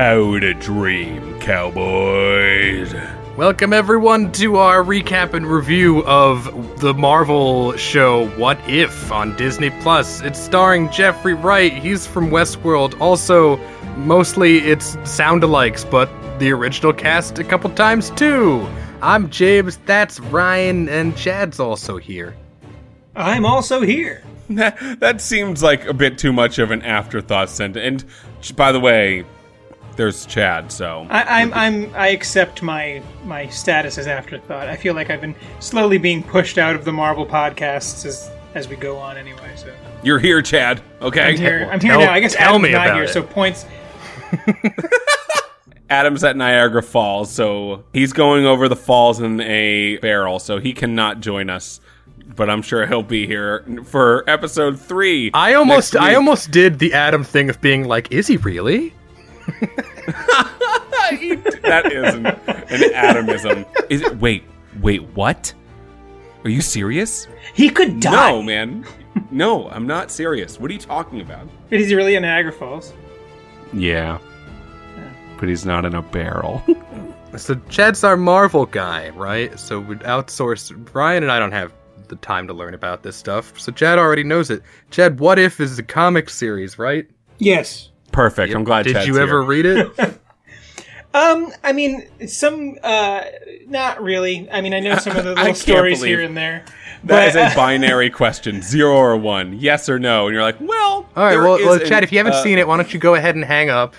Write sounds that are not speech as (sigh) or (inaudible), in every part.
How to dream, cowboys. Welcome everyone to our recap and review of the Marvel show What If on Disney Plus. It's starring Jeffrey Wright. He's from Westworld. Also, mostly it's sound-alikes, but the original cast a couple times too. I'm James, that's Ryan, and Chad's also here. I'm also here. That, (laughs) that seems like a bit too much of an afterthought sentence. And by the way, there's Chad, so I, I'm I'm I accept my my status as afterthought. I feel like I've been slowly being pushed out of the Marvel podcasts as as we go on anyway. So you're here, Chad. Okay, I'm here. I'm here Tell- now. I guess tell Adam's me not about here. it. So points. (laughs) (laughs) Adam's at Niagara Falls, so he's going over the falls in a barrel, so he cannot join us. But I'm sure he'll be here for episode three. I almost I almost did the Adam thing of being like, is he really? (laughs) that is an, an Atomism. Is it? Wait, wait, what? Are you serious? He could die. No, man. No, I'm not serious. What are you talking about? But he's really in Niagara Falls? Yeah. But he's not in a barrel. (laughs) So Chad's our Marvel guy, right? So we'd outsource. Ryan and I don't have the time to learn about this stuff, so Chad already knows it. Chad, What If is a comic series, right? Yes. Perfect. I'm glad Did Chad's you here. ever read it? (laughs) Um, I mean, some, uh, not really. I mean, I know some of the (laughs) I little stories here and there. That is but, a (laughs) binary question, zero or one, yes or no, and you're like, well, All right, there well, is well an- Chad, if you haven't uh, seen it, why don't you go ahead and hang up?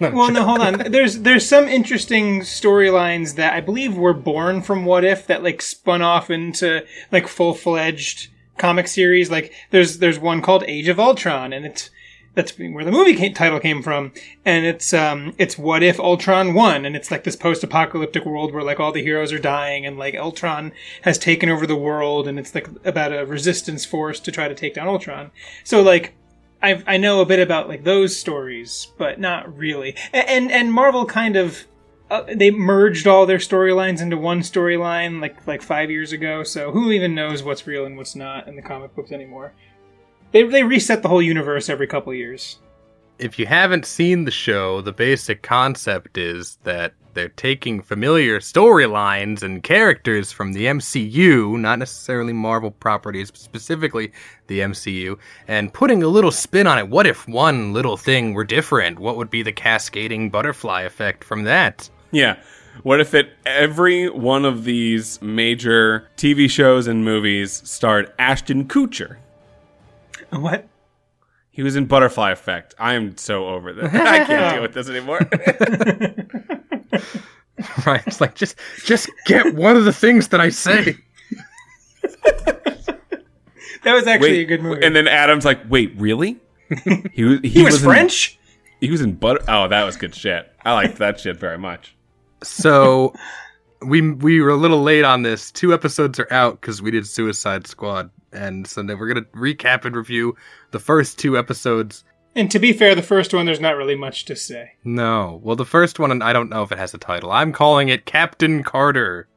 well, no, hold on. There's there's some interesting storylines that I believe were born from What If that like spun off into like full fledged comic series. Like there's there's one called Age of Ultron, and it's that's where the movie came, title came from, and it's um it's What If Ultron won, and it's like this post apocalyptic world where like all the heroes are dying, and like Ultron has taken over the world, and it's like about a resistance force to try to take down Ultron. So like I I know a bit about like those stories, but not really. And and Marvel kind of uh, they merged all their storylines into one storyline like like five years ago. So who even knows what's real and what's not in the comic books anymore? They they reset the whole universe every couple years. If you haven't seen the show, the basic concept is that they're taking familiar storylines and characters from the MCU, not necessarily Marvel properties, but specifically the MCU, and putting a little spin on it. What if one little thing were different? What would be the cascading butterfly effect from that? Yeah. What if it every one of these major TV shows and movies starred Ashton Kutcher? (laughs) What? He was in Butterfly Effect. I am so over this. (laughs) I can't deal with this anymore. (laughs) Right? It's like just just get one of the things that I say. That was actually Wait, a good movie. and then Adam's like, "Wait, really?" He was he, he was, in- French. he was in Butter. Oh, that was good shit. I liked that shit very much. So we we were a little late on this. Two episodes are out because we did Suicide Squad, and so then we're gonna recap and review the first two episodes. And to be fair, the first one there's not really much to say. No, well, the first one, and I don't know if it has a title. I'm calling it Captain Carter.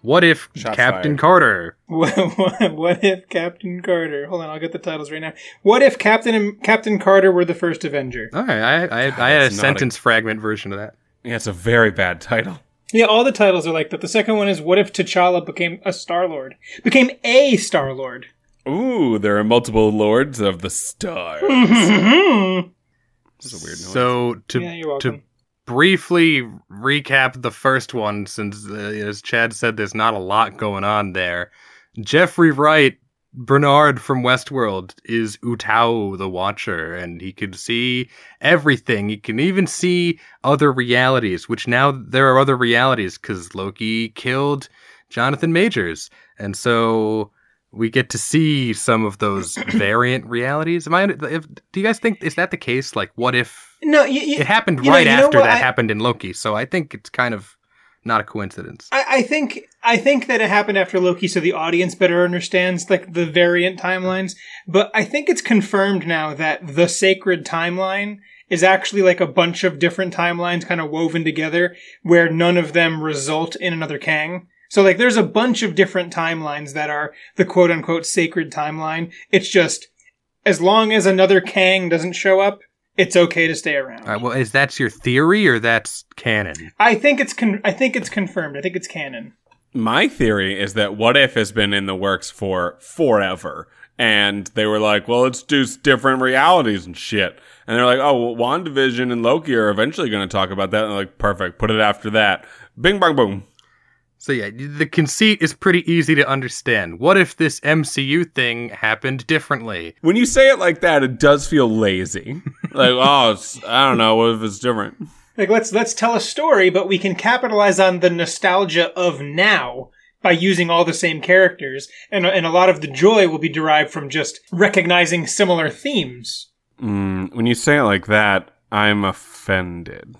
What if Shots Captain fired. Carter? What, (laughs) what, what if Captain Carter? Hold on, I'll get the titles right now. What if Captain Captain Carter were the first Avenger? All right, I I, I had a that's not a- sentence fragment version of that. Yeah, it's a very bad title. Yeah, all the titles are like that. The second one is What if T'Challa became a Star Lord? Became a Star Lord. Ooh, there are multiple lords of the stars. (laughs) This is a weird noise. So to Yeah, to briefly recap the first one, since uh, as Chad said, there's not a lot going on there. Jeffrey Wright, Bernard from Westworld, is Uatu the Watcher, and he can see everything. He can even see other realities, which now there are other realities because Loki killed Jonathan Majors, and so we get to see some of those (clears throat) variant realities. Am I? If, do you guys think is that the case? Like, what if No, you, you, it happened right know after that I- happened in Loki? So I think it's kind of not a coincidence. I, I think I think that it happened after Loki, so the audience better understands like the variant timelines. But I think it's confirmed now that the sacred timeline is actually like a bunch of different timelines kind of woven together, where none of them result in another Kang. So like, there's a bunch of different timelines that are the quote unquote sacred timeline. It's just as long as another Kang doesn't show up, it's okay to stay around. All right, well, is that your theory or that's canon? I think it's con- I think it's confirmed. I think it's canon. My theory is that What If has been in the works for forever. And they were like, well, let's do different realities and shit. And they're like, oh, well, WandaVision and Loki are eventually going to talk about that. And they're like, perfect, put it after that. Bing, bang, boom. So yeah, the conceit is pretty easy to understand. What if this MCU thing happened differently? When you say it like that, it does feel lazy. (laughs) like, oh, I don't know. What if it's different? Like let's let's tell a story, but we can capitalize on the nostalgia of now by using all the same characters, and and a lot of the joy will be derived from just recognizing similar themes. Mm, when you say it like that, I'm offended.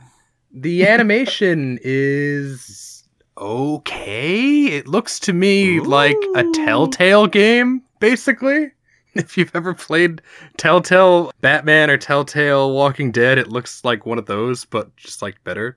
The (laughs) animation is okay. It looks to me like a Telltale game, basically. (laughs) If you've ever played Telltale Batman or Telltale Walking Dead, it looks like one of those, but just like better.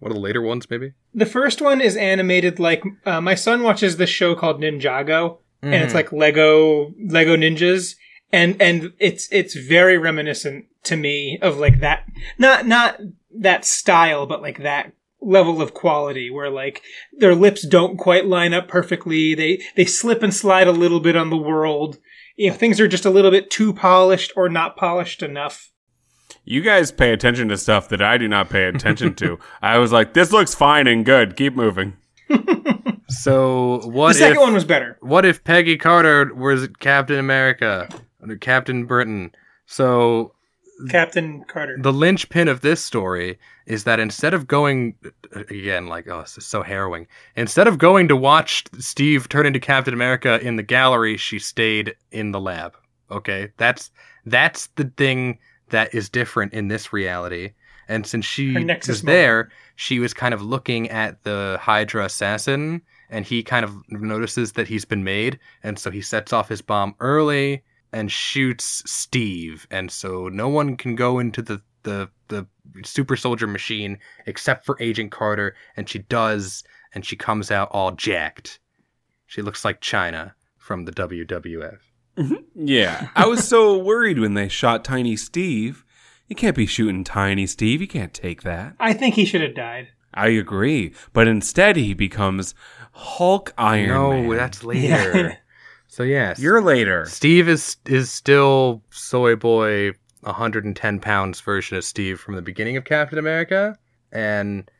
One of the later ones, maybe. The first one is animated like uh, my son watches this show called Ninjago, and it's Mhm. like Lego Lego ninjas, and and it's it's very reminiscent to me of like that not not that style, but like that level of quality where like their lips don't quite line up perfectly. They they slip and slide a little bit on the world. You know, things are just a little bit too polished or not polished enough. You guys pay attention to stuff that I do not pay attention to. (laughs) I was like, this looks fine and good. Keep moving. (laughs) So what? The second if one was better. what if Peggy Carter was Captain America or Captain Britain? So Captain Carter. the linchpin of this story is that instead of going again like oh this is so harrowing instead of going to watch steve turn into captain america in the gallery she stayed in the lab okay that's that's the thing that is different in this reality and since she was moment. there she was kind of looking at the hydra assassin and he kind of notices that he's been made and so he sets off his bomb early and shoots Steve, and so no one can go into the the the super soldier machine except for Agent Carter, and she does, and she comes out all jacked. She looks like Chyna from the WWF. Mm-hmm. Yeah. I was so worried when they shot Tiny Steve. You can't be shooting Tiny Steve. You can't take that. I think he should have died. I agree. But instead, he becomes Hulk Iron no, Man. that's (laughs) later. So yes, You're later. Steve is is still soy boy 110 pounds version of Steve from the beginning of Captain America, and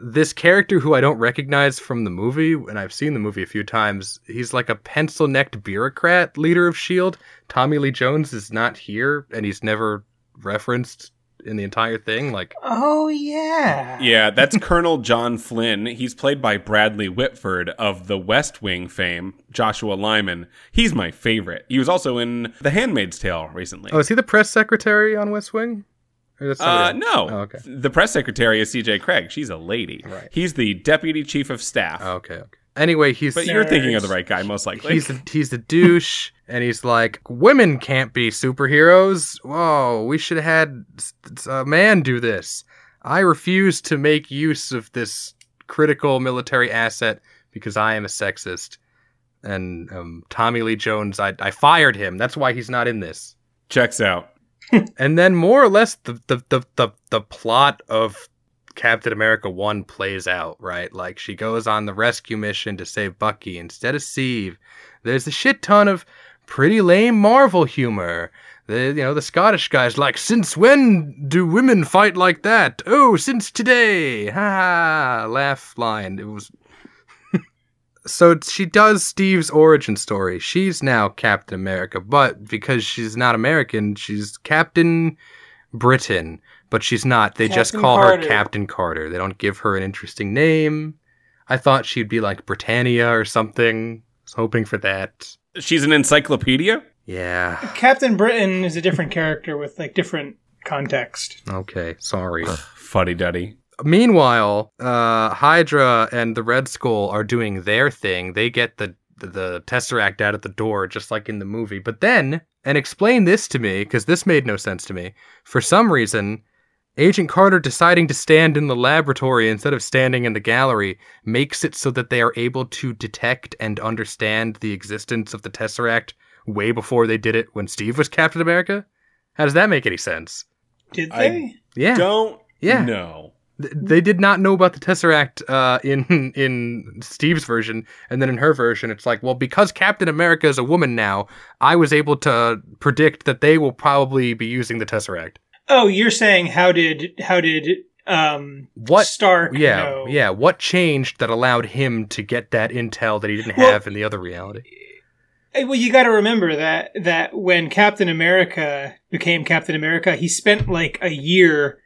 this character who I don't recognize from the movie, and I've seen the movie a few times, he's like a pencil necked bureaucrat leader of S.H.I.E.L.D. Tommy Lee Jones is not here, and he's never referenced in the entire thing. Like, Oh yeah. Yeah, that's Colonel John Flynn. He's played by Bradley Whitford of the West Wing fame, Joshua Lyman. He's my favorite. He was also in The Handmaid's Tale recently. oh, is he the press secretary on West Wing? Uh, no. Oh, okay. The press secretary is CJ Cregg. She's a lady. Right. He's the deputy chief of staff. Oh, okay, okay. Anyway, he's but you're thinking of the right guy, most likely. he's a, he's a douche, and he's like, women can't be superheroes. Whoa, we should have had a man do this. I refuse to make use of this critical military asset because I am a sexist. And um, Tommy Lee Jones, I, I fired him. That's why he's not in this. Checks out. And then more or less the the, the, the, the plot of Captain America 1 plays out, right? Like she goes on the rescue mission to save Bucky instead of Steve. There's a shit ton of pretty lame Marvel humor. The you know, the Scottish guy's like, "Since when do women fight like that?" "Oh, since today." (laughs) Ha ha. Laugh line. It was (laughs) so she does Steve's origin story. She's now Captain America, but because she's not American, she's Captain Britain. But she's not. They just call Carter. her Captain Carter. They don't give her an interesting name. I thought she'd be like Britannia or something. I was hoping for that. She's an encyclopedia? Yeah. Captain Britain is a different (laughs) character with like different context. Okay. Sorry. Fuddy duddy. Meanwhile, uh, Hydra and the Red Skull are doing their thing. They get the the Tesseract out at the door, just like in the movie. But then, and explain this to me, because this made no sense to me. For some reason, Agent Carter deciding to stand in the laboratory instead of standing in the gallery makes it so that they are able to detect and understand the existence of the Tesseract way before they did it when Steve was Captain America. How does that make any sense? Did I- they? Yeah, Don't Yeah. know. Th- they did not know about the Tesseract uh, in (laughs) in Steve's version, and then in her version, it's like, well, because Captain America is a woman now, I was able to predict that they will probably be using the Tesseract. Oh, you're saying how did how did um What? Stark Yeah, know? yeah. What changed that allowed him to get that intel that he didn't Well- have in the other reality? Eh, Well, you got to remember that that when Captain America became Captain America, he spent like a year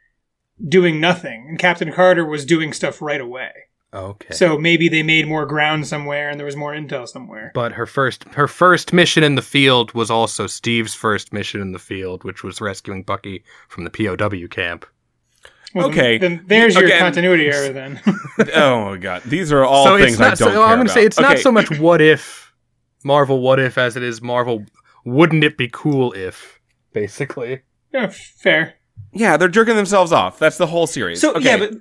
doing nothing, and Captain Carter was doing stuff right away. Oh, okay. So maybe they made more ground somewhere, and there was more intel somewhere. but her first her first mission in the field was also Steve's first mission in the field, which was rescuing Bucky from the POW camp. Well, Okay. then, there's your Again- continuity error. Then (laughs) oh my god, these are all so things not. I don't so care I'm gonna say about. it's not so much what if Marvel what if as it is Marvel. Wouldn't it be cool if basically? Yeah, fair. Yeah, they're jerking themselves off. That's the whole series. So Okay. yeah, but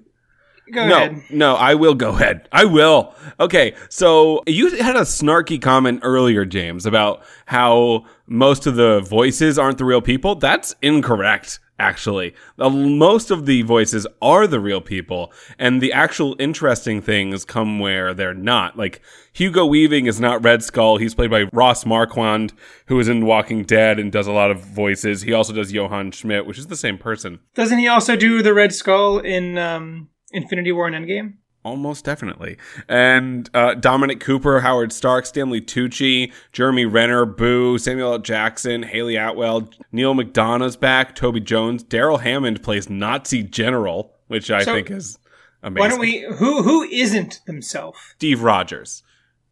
go no, ahead. no, I will go ahead. I will. Okay, so you had a snarky comment earlier, James, about how most of the voices aren't the real people. That's incorrect. Actually, Uh, most of the voices are the real people, and the actual interesting things come where they're not. Like Hugo Weaving is not Red Skull; he's played by Ross Marquand, who is in Walking Dead and does a lot of voices. He also does Johann Schmidt, which is the same person. Doesn't he also do the Red Skull in um, Infinity War and Endgame? Almost definitely. And uh, Dominic Cooper, Howard Stark, Stanley Tucci, Jeremy Renner, Boo, Samuel L. Jackson, Hayley Atwell, Neal McDonough's back, Toby Jones, Darrell Hammond plays Nazi General, which I So, think is amazing. Why don't we? Who who isn't themselves? Steve Rogers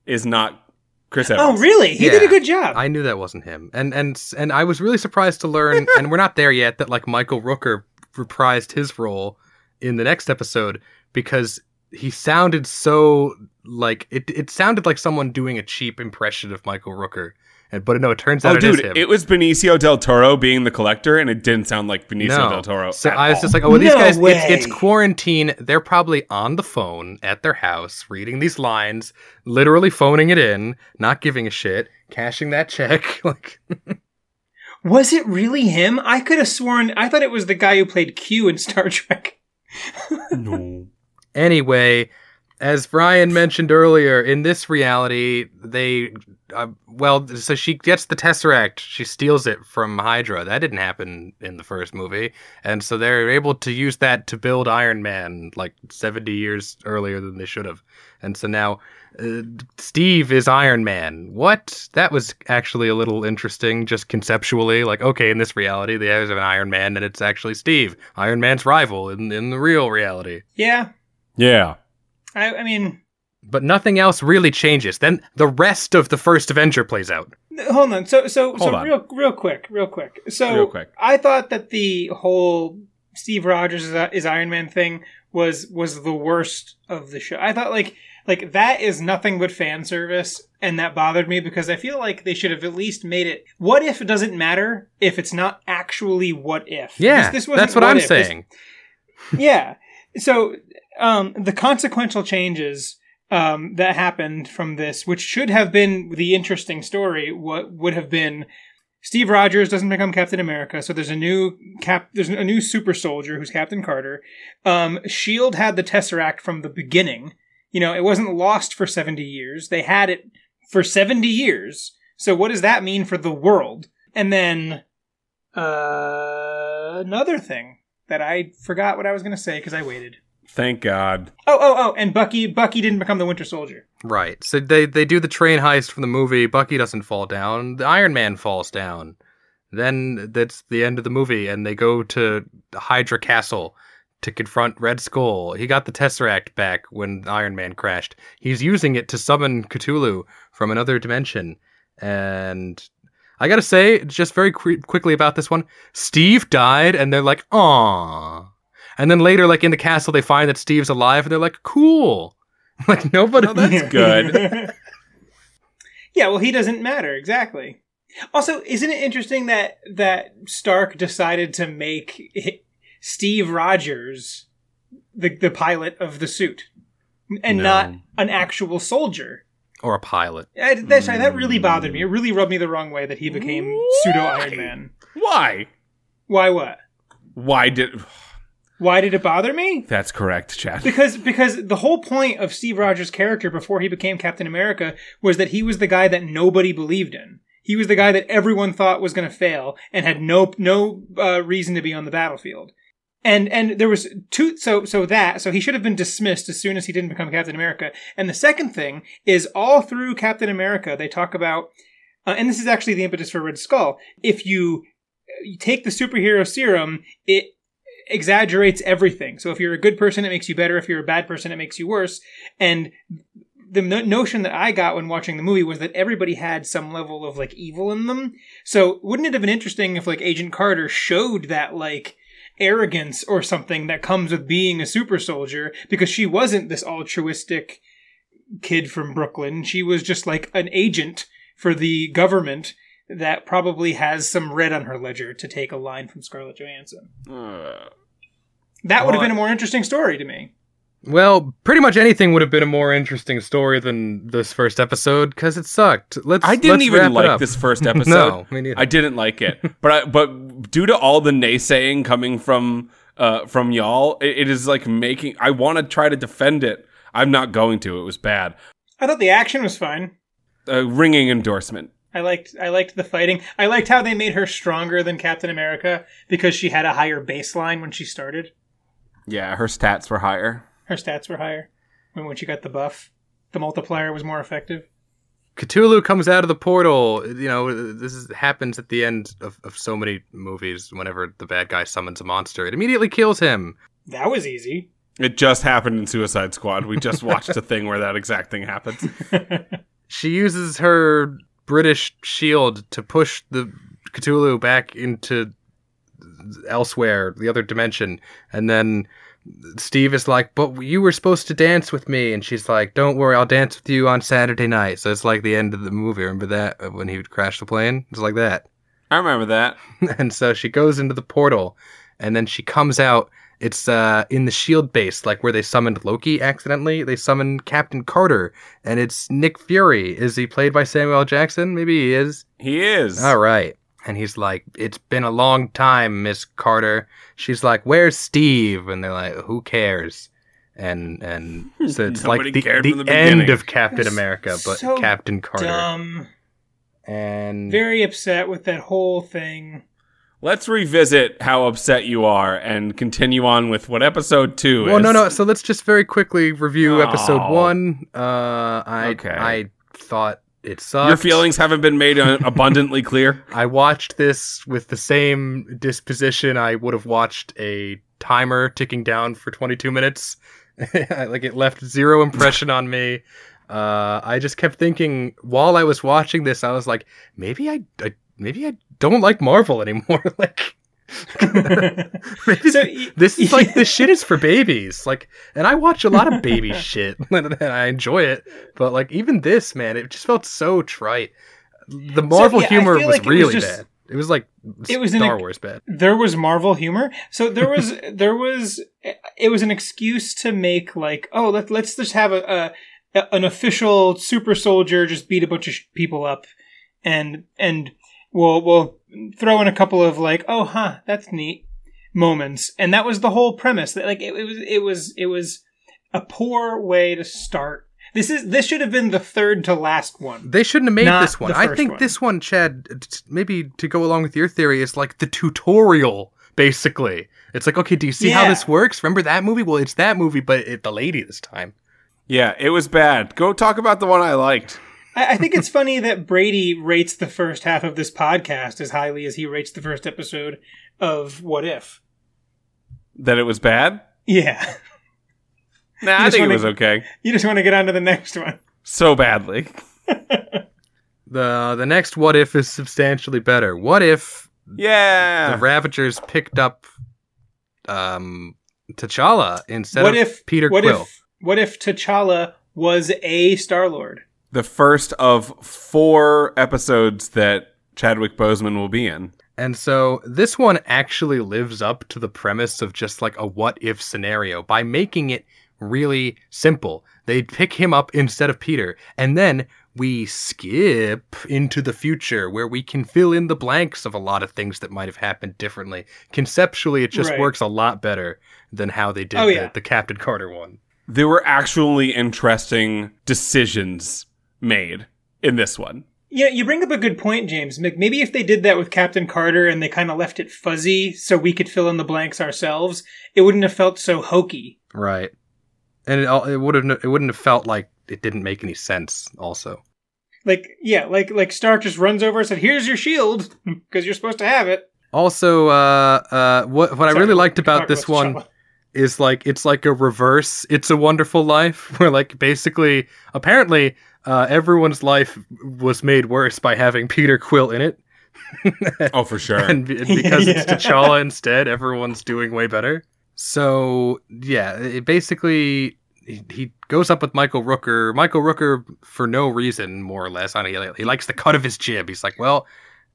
is not Chris Evans. Oh, really? He Yeah. did a good job. I knew that wasn't him, and and and I was really surprised to learn, and we're not there yet, that like Michael Rooker reprised his role in the next episode because he sounded so like it. It sounded like someone doing a cheap impression of Michael Rooker, and but no, it turns oh, out Oh, it is dude, him. it was Benicio del Toro being the collector, and it didn't sound like Benicio no. del Toro. So at I was all. just like, oh, well, these No guys, it's, it's quarantine. They're probably on the phone at their house reading these lines, literally phoning it in, not giving a shit, cashing that check. (laughs) Like, Was it really him? I could have sworn. I thought it was the guy who played Q in Star (laughs) Trek. No. Anyway, as Brian mentioned earlier, in this reality, they, uh, well, so she gets the Tesseract. She steals it from Hydra. That didn't happen in the first movie. And so they're able to use that to build Iron Man like 70 years earlier than they should have. And so now uh, Steve is Iron Man. What? That was actually a little interesting, just conceptually. Like, okay, in this reality, they have an Iron Man, and it's actually Steve, Iron Man's rival in, in the real reality Yeah, Yeah. I, I mean, but nothing else really changes. Then the rest of the first Avenger plays out. hold on. So, so, so, on. real, real quick, real quick. So, Real quick. I thought that the whole Steve Rogers is, is Iron Man thing was was the worst of the show. I thought like like that is nothing but fan service, and that bothered me because I feel like they should have at least made it. What if it doesn't matter if it's not actually what if? Yeah, This- this wasn't that's what, I'm if. This- saying. yeah. So um, the consequential changes um, that happened from this, which should have been the interesting story, what would have been Steve Rogers doesn't become Captain America, so there's a new cap. There's a new super soldier who's Captain Carter. Um, Shield had the Tesseract from the beginning. You know, it wasn't lost for seventy years. They had it for seventy years. So what does that mean for the world? And then uh, another thing that I forgot what I was going to say because I waited. Thank God. Oh, oh, oh! And Bucky, Bucky didn't become the Winter Soldier. Right. So they they do the train heist from the movie. Bucky doesn't fall down. The Iron Man falls down. Then that's the end of the movie, and they go to Hydra Castle to confront Red Skull. He got the Tesseract back when Iron Man crashed. He's using it to summon Cthulhu from another dimension. And I gotta say, just very qu- quickly about this one, Steve died, and they're like, "Aww." And then later, like in the castle, they find that Steve's alive, and they're like, "Cool." (laughs) Like nobody. No, that's (laughs) good. (laughs) yeah, well, he doesn't matter exactly. Also, isn't it interesting that that Stark decided to make Steve Rogers the the pilot of the suit, and No. not an actual soldier? or a pilot. I, that's right. That really hmm. bothered me. It really rubbed me the wrong way that he became pseudo Iron Man. Why? Why? What? Why did? Why did it bother me? That's correct, Chad. Because because the whole point of Steve Rogers' character before he became Captain America was that he was the guy that nobody believed in. He was the guy that everyone thought was going to fail and had no no uh, reason to be on the battlefield. And and there was two so so that so he should have been dismissed as soon as he didn't become Captain America. And the second thing is all through Captain America they talk about uh, and this is actually the impetus for Red Skull. If you, you take the superhero serum, it exaggerates everything. So if you're a good person, it makes you better. If you're a bad person, it makes you worse. And the no- notion that I got when watching the movie was that everybody had some level of like evil in them. So wouldn't it have been interesting if like Agent Carter showed that like arrogance or something that comes with being a super soldier because she wasn't this altruistic kid from Brooklyn. She was just like an agent for the government that probably has some red on her ledger to take a line from Scarlett Johansson. Uh, That would have been a more interesting story to me. Well, pretty much anything would have been a more interesting story than this first episode because it sucked. Let's. I didn't let's even like this (laughs) first episode. No, me neither. I didn't like it, (laughs) but I, but due to all the naysaying coming from uh from y'all, it, it is like making. I want to try to defend it. I'm not going to. It was bad. I thought the action was fine. A ringing endorsement. I liked I liked the fighting. I liked how they made her stronger than Captain America because she had a higher baseline when she started. Yeah, her stats were higher. Her stats were higher when when she got the buff. The multiplier was more effective. Cthulhu comes out of the portal. You know, this is, happens at the end of, of so many movies. Whenever the bad guy summons a monster, it immediately kills him. That was easy. It just happened in Suicide Squad. We just watched a thing where that exact thing happens. (laughs) She uses her British shield to push the Cthulhu back into elsewhere, the other dimension, and then Steve is like, "But you were supposed to dance with me," and she's like, "Don't worry, I'll dance with you on Saturday night." So it's like the end of the movie. Remember that when he would crash the plane? It's like that. I remember that. (laughs) and so she goes into the portal, and then she comes out. It's uh, in the Shield base, like where they summoned Loki accidentally. They summoned Captain Carter, and it's Nick Fury. Is he played by Samuel L. Jackson? Maybe he is. He is. All right. And he's like, "It's been a long time, Miss Carter." She's like, "Where's Steve?" And they're like, "Who cares?" And and so it's like the, the the end of Captain America, but so Captain Carter. Dumb. And Very upset with that whole thing. Let's revisit how upset you are and continue on with what episode two Well, is. no, no. So let's just very quickly review episode one. Uh, I Okay. I thought it sucked. Your feelings haven't been made abundantly clear. (laughs) I watched this with the same disposition I would have watched a timer ticking down for 22 minutes. (laughs) like it left zero impression on me. Uh, I just kept thinking while I was watching this, I was like, maybe I, I maybe I don't like Marvel anymore. (laughs) like. (laughs) So, this is like this shit is for babies. Like, and I watch a lot of baby (laughs) shit, and I enjoy it. But like, even this, man, it just felt so trite. The Marvel yeah, humor was like it was really just- bad. It was like It was an Star ex- Wars bad. there was Marvel humor. So there was there was it was an excuse to make like oh let let's just have a, a an official super soldier just beat a bunch of sh- people up and and we'll we'll throw in a couple of like oh huh that's neat moments and that was the whole premise that like it, it was it was it was a poor way to start. This is this should have been the third to last one. They shouldn't have made this one. I think one. this one, Chad, maybe to go along with your theory, is like the tutorial. Basically, it's like, okay, do you see how this works? Remember that movie? Well, it's that movie, but it, the lady this time. Yeah, it was bad. Go talk about the one I liked. I, I think it's funny that Brady rates the first half of this podcast as highly as he rates the first episode of What If. That it was bad? Yeah. Nah, I think it wanna- was okay. You just want to get on to the next one. So badly. (laughs) The the next what if is substantially better. What if Yeah. the Ravagers picked up um T'Challa instead what of if Peter what Quill? if what if T'Challa was a Star Lord? The first of four episodes that Chadwick Boseman will be in. And so this one actually lives up to the premise of just like a what if scenario by making it really simple. They pick him up instead of Peter. And then we skip into the future where we can fill in the blanks of a lot of things that might have happened differently. Conceptually, it just Right. works a lot better than how they did Oh, the, yeah. the Captain Carter one. There were actually interesting decisions made in this one. Yeah, you bring up a good point, James. Maybe if they did that with Captain Carter and they kind of left it fuzzy so we could fill in the blanks ourselves, it wouldn't have felt so hokey. Right. And it, it would have it wouldn't have felt like it didn't make any sense also. Like, yeah, like like Stark just runs over and said, "Here's your shield (laughs) because you're supposed to have it." Also, uh, uh, what what I really liked about this one T'Challa. Is like it's like a reverse it's a wonderful life (laughs) where like basically apparently uh, everyone's life was made worse by having peter quill in it Oh, for (laughs) sure. and, and because it's Yeah. t'challa instead everyone's doing way better so yeah it basically he, he goes up with michael rooker michael rooker for no reason more or less I don't know, he, he likes the cut of his jib he's like well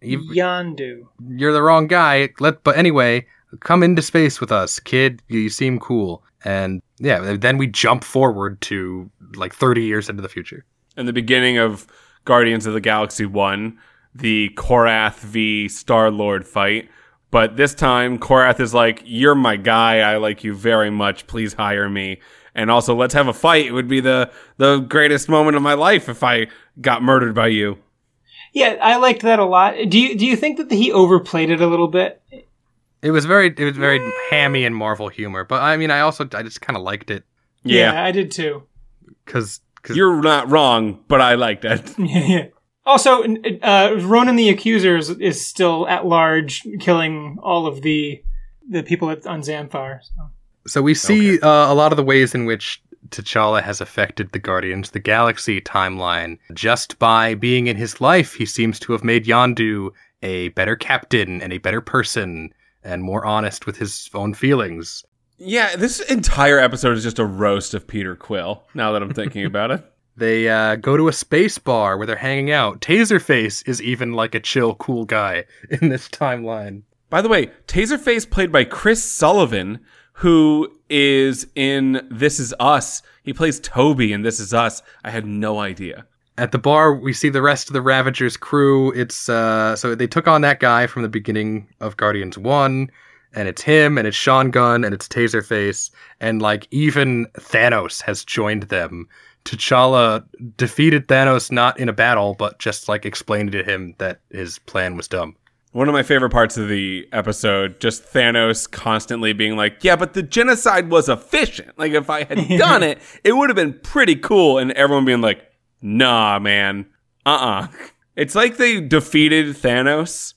you, Yondu. you're the wrong guy. Let but anyway, come into space with us, kid. You seem cool. And yeah, then we jump forward to like 30 years into the future. in the beginning of Guardians of the Galaxy 1, the Korath v Star Lord fight. But this time, Korath is like, You're my guy. I like you very much. Please hire me. And also, let's have a fight. It would be the, the greatest moment of my life if I got murdered by you. Yeah, I liked that a lot. Do you do you think that he overplayed it a little bit? It was very it was very hammy and Marvel humor, but I mean I also I just kind of liked it Yeah. I did too. cuz cuz You're not wrong, but I liked it. (laughs) Yeah, yeah. Also, uh, Ronan the Accuser is, is still at large, killing all of the the people at, on Xandar. So. So we see uh, a lot of the ways in which T'Challa has affected the Guardians of the Galaxy timeline. Just by being in his life, he seems to have made Yondu a better captain and a better person and more honest with his own feelings. Yeah, this entire episode is just a roast of Peter Quill, now that I'm thinking (laughs) about it. They uh, go to a space bar where they're hanging out. Taserface is even like a chill, cool guy (laughs) in this timeline. By the way, Taserface played by Chris Sullivan, who is in This Is Us. He plays Toby in This Is Us. I had no idea. At the bar, we see the rest of the Ravagers crew. It's uh, so they took on that guy from the beginning of Guardians One, and it's him, and it's Sean Gunn, and it's Taserface, and like even Thanos has joined them. T'Challa defeated Thanos not in a battle, but just like explained to him that his plan was dumb. One of my favorite parts of the episode, just Thanos constantly being like, yeah, but the genocide was efficient. Like, if I had (laughs) done it, it would have been pretty cool. And everyone being like, nah, man. Uh uh It's like they defeated Thanos,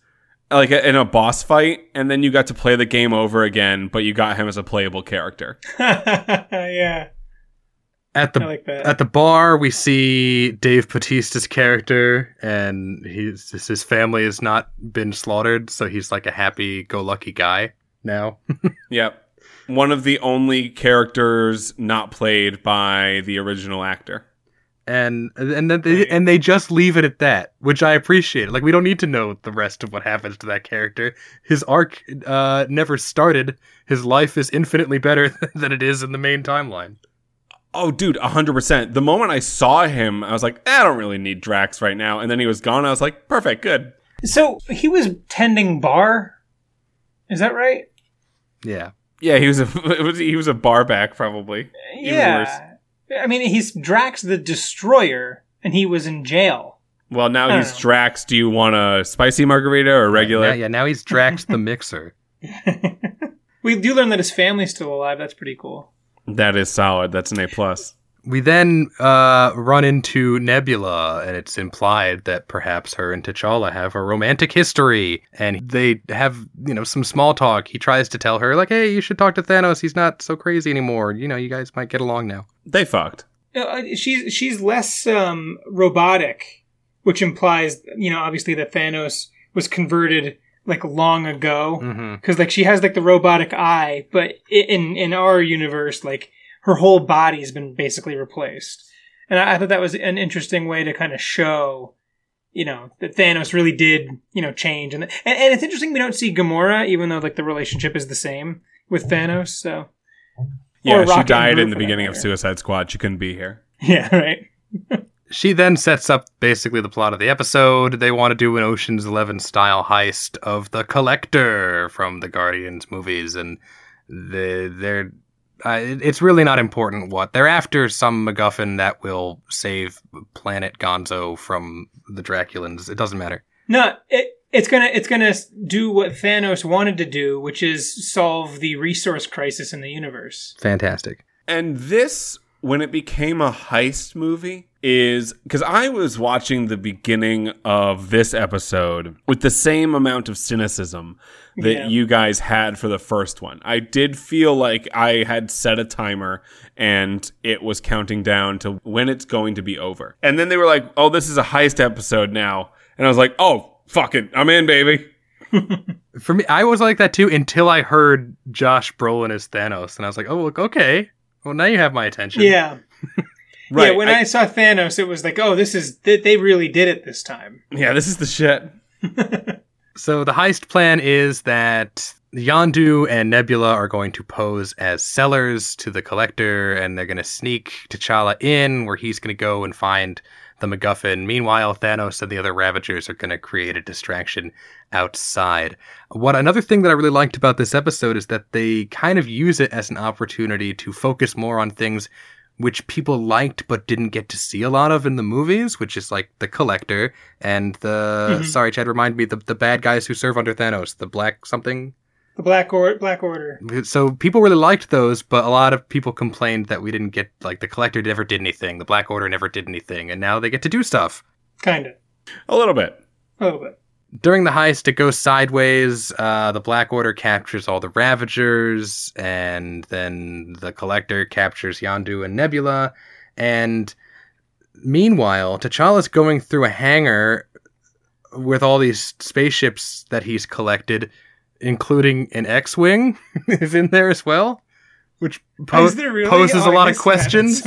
like in a boss fight, and then you got to play the game over again, but you got him as a playable character. (laughs) yeah, At the like. At the bar, we see Dave Bautista's character, and he's his family has not been slaughtered, so he's like a happy-go-lucky guy now. (laughs) Yep. One of the only characters not played by the original actor. And and then they, and they just leave it at that, which I appreciate. Like we don't need to know the rest of what happens to that character. His arc uh, never started. His life is infinitely better (laughs) than it is in the main timeline. Oh, dude, 100%. The moment I saw him, I was like, "Eh, I don't really need Drax right now. And then he was gone. I was like, perfect, good. so he was tending bar. Is that right? Yeah, Yeah, he was a (laughs) he was a bar back probably. Even yeah. I mean, he's Drax the Destroyer, and he was in jail. Well, now he's know. Drax. Do you want a spicy margarita or regular? Yeah, yeah. Now he's Drax the Mixer. (laughs) (laughs) we do learn that his family's still alive. That's pretty cool. That is solid. That's an A plus. We then uh, run into Nebula, and it's implied that perhaps her and T'Challa have a romantic history, and they have, you know, some small talk. He tries to tell her, like, "Hey, you should talk to Thanos. He's not so crazy anymore. You know, you guys might get along now." They fucked. Uh, she's she's less um, robotic, which implies, you know, obviously that Thanos was converted like long ago. Mm-hmm. because like she has like the robotic eye, but in in our universe, like her whole body's been basically replaced. And I, I thought that was an interesting way to kind of show, you know, that Thanos really did, you know, change. And, and and it's interesting we don't see Gamora, even though like the relationship is the same with Thanos. So Yeah, she died in the beginning of. Suicide Squad. She couldn't be here. yeah, (laughs) right. She then sets up basically the plot of the episode. They want to do an Ocean's Eleven style heist of the Collector from the Guardians movies, and the, they're uh, it's really not important what they're after. Some MacGuffin that will save Planet Gonzo from the Draculans. It doesn't matter. No, it, it's gonna it's gonna do what Thanos wanted to do, which is solve the resource crisis in the universe. Fantastic. And this, when it became a heist movie, is because I was watching the beginning of this episode with the same amount of cynicism that Yeah. you guys had for the first one. I did feel like I had set a timer and it was counting down to when it's going to be over. And then they were like, oh, this is a heist episode now. And I was like, oh, fuck it. I'm in, baby. (laughs) For me, I was like that too until I heard Josh Brolin as Thanos, and I was like, "Oh, look, okay. Well, now you have my attention." Yeah, (laughs) Right. yeah. When I, saw Thanos, it was like, oh, this is they, they really did it this time. (laughs) yeah, this is the shit. So the heist plan is that Yondu and Nebula are going to pose as sellers to the collector, and they're going to sneak T'Challa in, where he's going to go and find the MacGuffin. Meanwhile, Thanos and the other Ravagers are going to create a distraction outside. What another thing that I really liked about this episode is that they kind of use it as an opportunity to focus more on things which people liked but didn't get to see a lot of in the movies, which is like the Collector and the Mhm. sorry, Chad, remind me the the bad guys who serve under Thanos, the Black something. The Black or- Black Order. So people really liked those, but a lot of people complained that we didn't get like the Collector never did anything, the Black Order never did anything, and now they get to do stuff. Kind of. A little bit. A little bit. During the heist, it goes sideways. Uh, the Black Order captures all the Ravagers, and then the Collector captures Yondu and Nebula. And meanwhile, T'Challa's going through a hangar with all these spaceships that he's collected, including an X-wing (laughs) is in there as well, which po- really? poses Oh, a I lot of missed that. questions.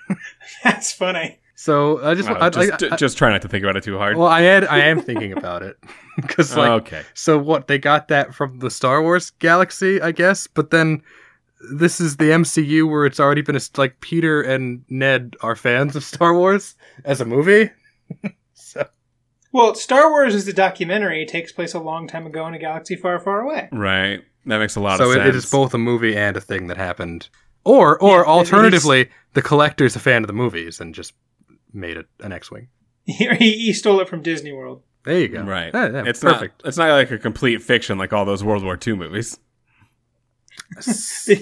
(laughs) That's funny. So I just, Wow, I, just, I- I- just try not to think about it too hard. well, I had, I am thinking (laughs) about it because like. okay. So what they got that from the Star Wars galaxy, I guess, but then this is the MCU where it's already been a, like Peter and Ned are fans of Star Wars as a movie. So Well, Star Wars is a documentary. It takes place a long time ago in a galaxy far, far away. Right. That makes a lot so of it, sense. it is both a movie and a thing that happened. Or or Yeah, it- it is- alternatively, the collector's a fan of the movies and just made it an X-wing. (laughs) He, he stole it from Disney World. There you go. Right. Yeah, yeah, it's perfect. not. It's not like a complete fiction like all those World War II movies. (laughs)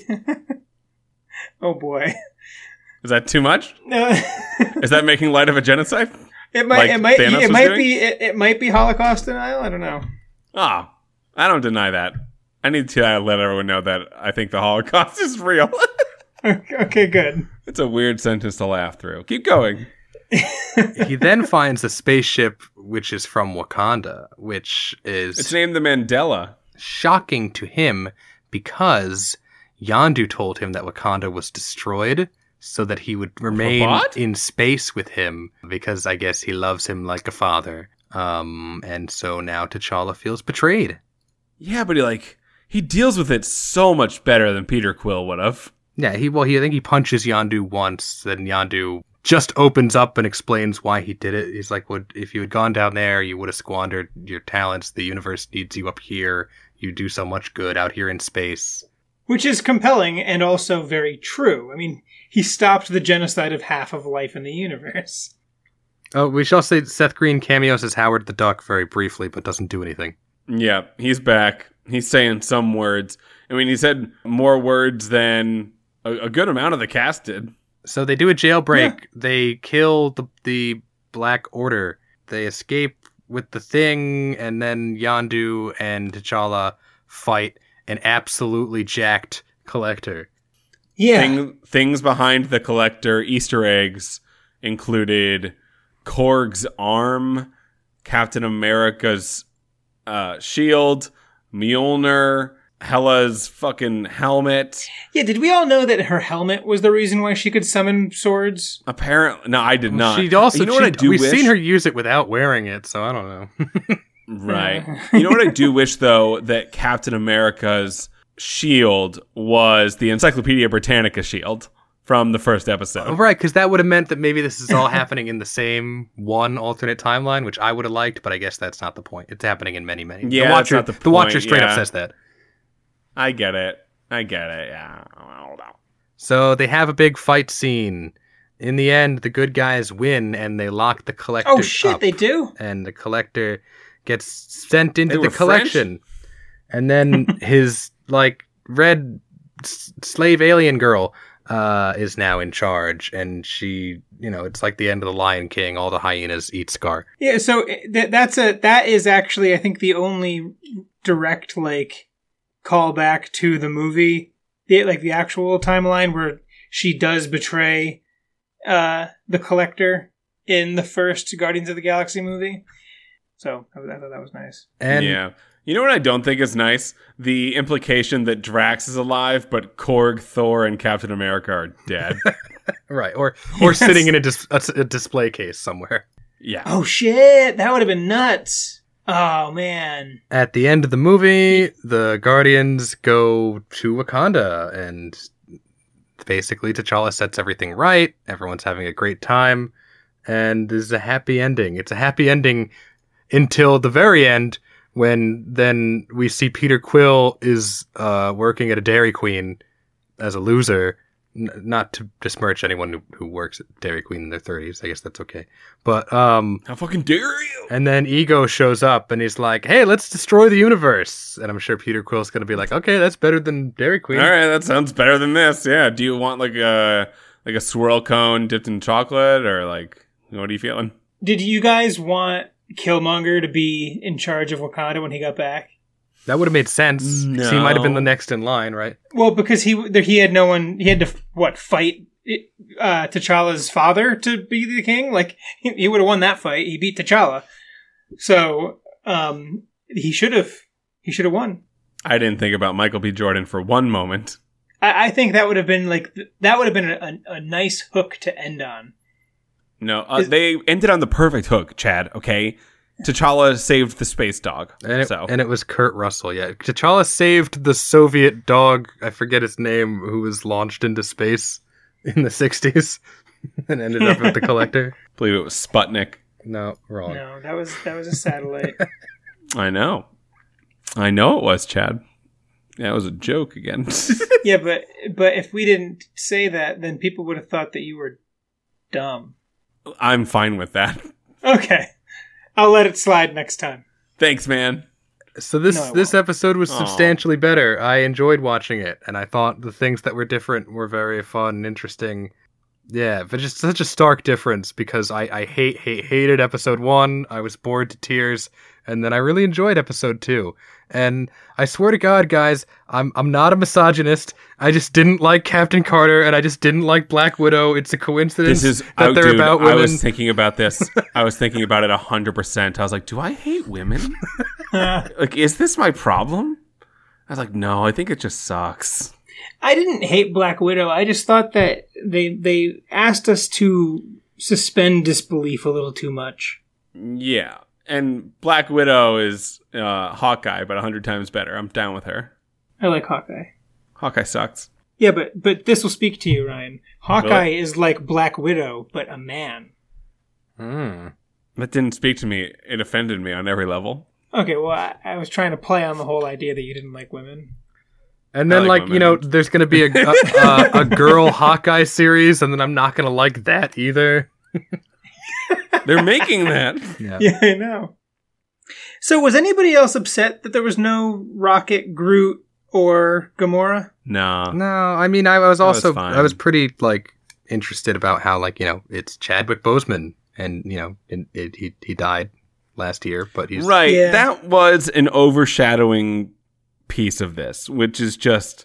oh boy. Is that too much? No. (laughs) Is that making light of a genocide? It might. Like it might. Thanos it might be. It, it might be Holocaust denial. I don't know. Ah, I don't deny that. I need to uh, let everyone know that I think the Holocaust (laughs) is real. (laughs) okay, good. it's a weird sentence to laugh through. Keep going. (laughs) he then finds a spaceship which is from Wakanda, which is It's named the Mandela. shocking to him because Yondu told him that Wakanda was destroyed so that he would remain What? in space with him because I guess he loves him like a father. Um, and so now T'Challa feels betrayed. Yeah, but he like he deals with it so much better than Peter Quill would have. Yeah, he well, he I think he punches Yondu once, then Yondu just opens up and explains why he did it. He's like, "Would if you had gone down there, you would have squandered your talents. The universe needs you up here. You do so much good out here in space." Which is compelling and also very true. I mean, he stopped the genocide of half of life in the universe. (laughs) Oh, we shall say Seth Green cameos as Howard the Duck very briefly, but doesn't do anything. Yeah, he's back. He's saying some words. I mean, he said more words than a, a good amount of the cast did. So they do a jailbreak. They kill the the Black Order. They escape with the thing, and then Yondu and T'Challa fight an absolutely jacked collector. Yeah. Thing, things behind the collector Easter eggs included Korg's arm, Captain America's uh, shield, Mjolnir, Hela's fucking helmet. Yeah, did we all know that her helmet was the reason why she could summon swords? Apparently, no, I did not. She also you know she- what I do we've wish? seen her use it without wearing it, so I don't know. (laughs) Right. you know what I do wish though that Captain America's shield was the Encyclopedia Britannica shield. from the first episode. Oh, right, because that would have meant that maybe this is all happening in the same one alternate timeline, which I would have liked, but I guess that's not the point. It's happening in many, many. Yeah, the that's Watcher, not the the Watcher point, straight up says that. I get it. I get it. Yeah. I don't. So they have a big fight scene. In the end, the good guys win, and they lock the oh, collector. Oh shit, up, they do. and the collector gets sent into the collection. And then (laughs) his like red s- slave alien girl uh, is now in charge, and she, you know, it's like the end of the Lion King. All the hyenas eat Scar. Yeah, so th- that's a that is actually I think the only direct like callback to the movie, the like the actual timeline where she does betray uh the collector in the first Guardians of the Galaxy movie. So I, I thought that was nice. And yeah. You know what I don't think is nice? The implication that Drax is alive, but Korg, Thor, and Captain America are dead. (laughs) right, or or Yes. sitting in a, dis- a, a display case somewhere. yeah. Oh shit, that would have been nuts. Oh man. At the end of the movie, the Guardians go to Wakanda, and basically T'Challa sets everything right. Everyone's having a great time, and there's a happy ending. It's a happy ending until the very end, when then we see Peter Quill is uh, working at a Dairy Queen as a loser. N- not to besmirch anyone who, who works at Dairy Queen in their 30s. I guess that's okay. But um, How fucking dare you? and then Ego shows up and he's like, "Hey, let's destroy the universe." And I'm sure Peter Quill's gonna be like, "Okay, that's better than Dairy Queen." All right, that sounds better than this. Yeah. Do you want like a like a swirl cone dipped in chocolate, or like what are you feeling? Did you guys want Killmonger to be in charge of Wakanda when he got back? That would have made sense. 'cause He might have been the next in line, right? Well, because he he had no one. He had to what fight uh, T'Challa's father to be the king. Like he, he would have won that fight. He beat T'Challa, so um, he should have he should have won. I didn't think about Michael B. Jordan for one moment. I, I think that would have been like that would have been a, a, a nice hook to end on. No, uh, Is- they ended on the perfect hook, Chad. Okay, T'Challa saved the space dog. And it, so and it was Kurt Russell. Yeah, T'Challa saved the Soviet dog. I forget his name, who was launched into space in the '60s (laughs) and ended up with the Collector. I (laughs) believe it was Sputnik. No, wrong. No, that was that was a satellite. (laughs) I know, I know it was Chad. That was a joke again. yeah, but but if we didn't say that, then people would have thought that you were dumb. I'm fine with that. Okay, I'll let it slide next time. Thanks, man. So this No, this episode was Aw. substantially better. I enjoyed watching it, and I thought the things that were different were very fun and interesting. Yeah, but just such a stark difference because I, I hate hate hated episode one. I was bored to tears, and then I really enjoyed episode two. And I swear to God, guys, I'm I'm not a misogynist. I just didn't like Captain Carter, and I just didn't like Black Widow. It's a coincidence This is that oh, they're dude, about women. I was thinking about this. (laughs) I was thinking about it hundred percent. I was like, do I hate women? (laughs) like, is this my problem? I was like, no, I think it just sucks. I didn't hate Black Widow. I just thought that they they asked us to suspend disbelief a little too much. Yeah, and Black Widow is uh, Hawkeye, but a hundred times better. I'm down with her. I like Hawkeye. Hawkeye sucks. Yeah, but but this will speak to you, Ryan. Hawkeye Really? is like Black Widow, but a man. Hmm. That didn't speak to me. It offended me on every level. Okay, well, I, I was trying to play on the whole idea that you didn't like women. And then, like like, you know, there's going to be a, a, a, a girl Hawkeye series, and then I'm not going to like that either. (laughs) They're making that. Yeah. Yeah, I know. So, was anybody else upset that there was no Rocket, Groot, or Gamora? No. No, I mean, I was That was also, fine. I was pretty, like, interested about how, like, you know, it's Chadwick Boseman, and, you know, it, it, he, he died last year, but he's. Right. Yeah. That was an overshadowing piece of this, which is just